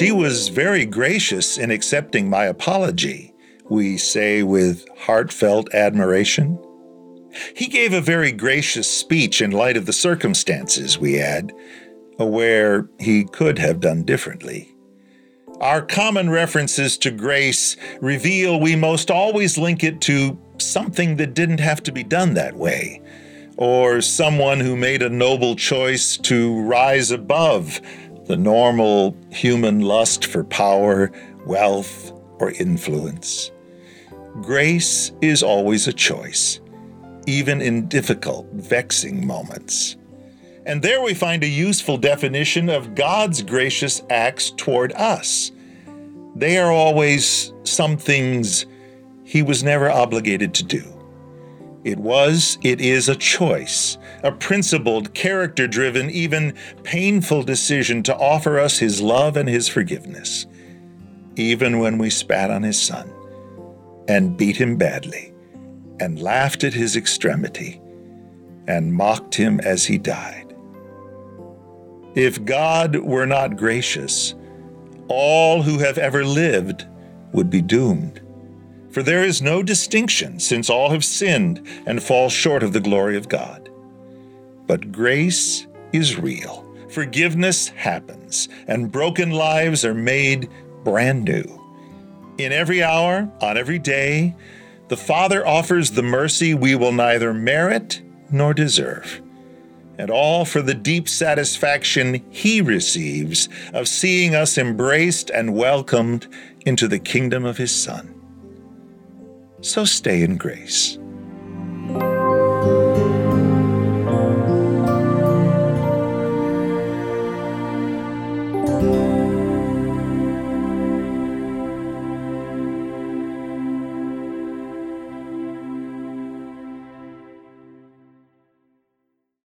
She was very gracious in accepting my apology, we say with heartfelt admiration. He gave a very gracious speech in light of the circumstances, we add, aware he could have done differently. Our common references to grace reveal we most always link it to something that didn't have to be done that way, or someone who made a noble choice to rise above the normal human lust for power, wealth, or influence. Grace is always a choice, even in difficult, vexing moments. And there we find a useful definition of God's gracious acts toward us. They are always some things He was never obligated to do. It was, it is a choice, a principled, character driven, even painful decision to offer us His love and His forgiveness, even when we spat on His Son and beat Him badly and laughed at His extremity and mocked Him as He died. If God were not gracious, all who have ever lived would be doomed. For there is no distinction, since all have sinned and fall short of the glory of God. But grace is real, forgiveness happens, and broken lives are made brand new. In every hour, on every day, the Father offers the mercy we will neither merit nor deserve and all for the deep satisfaction he receives of seeing us embraced and welcomed into the kingdom of his Son. So stay in grace.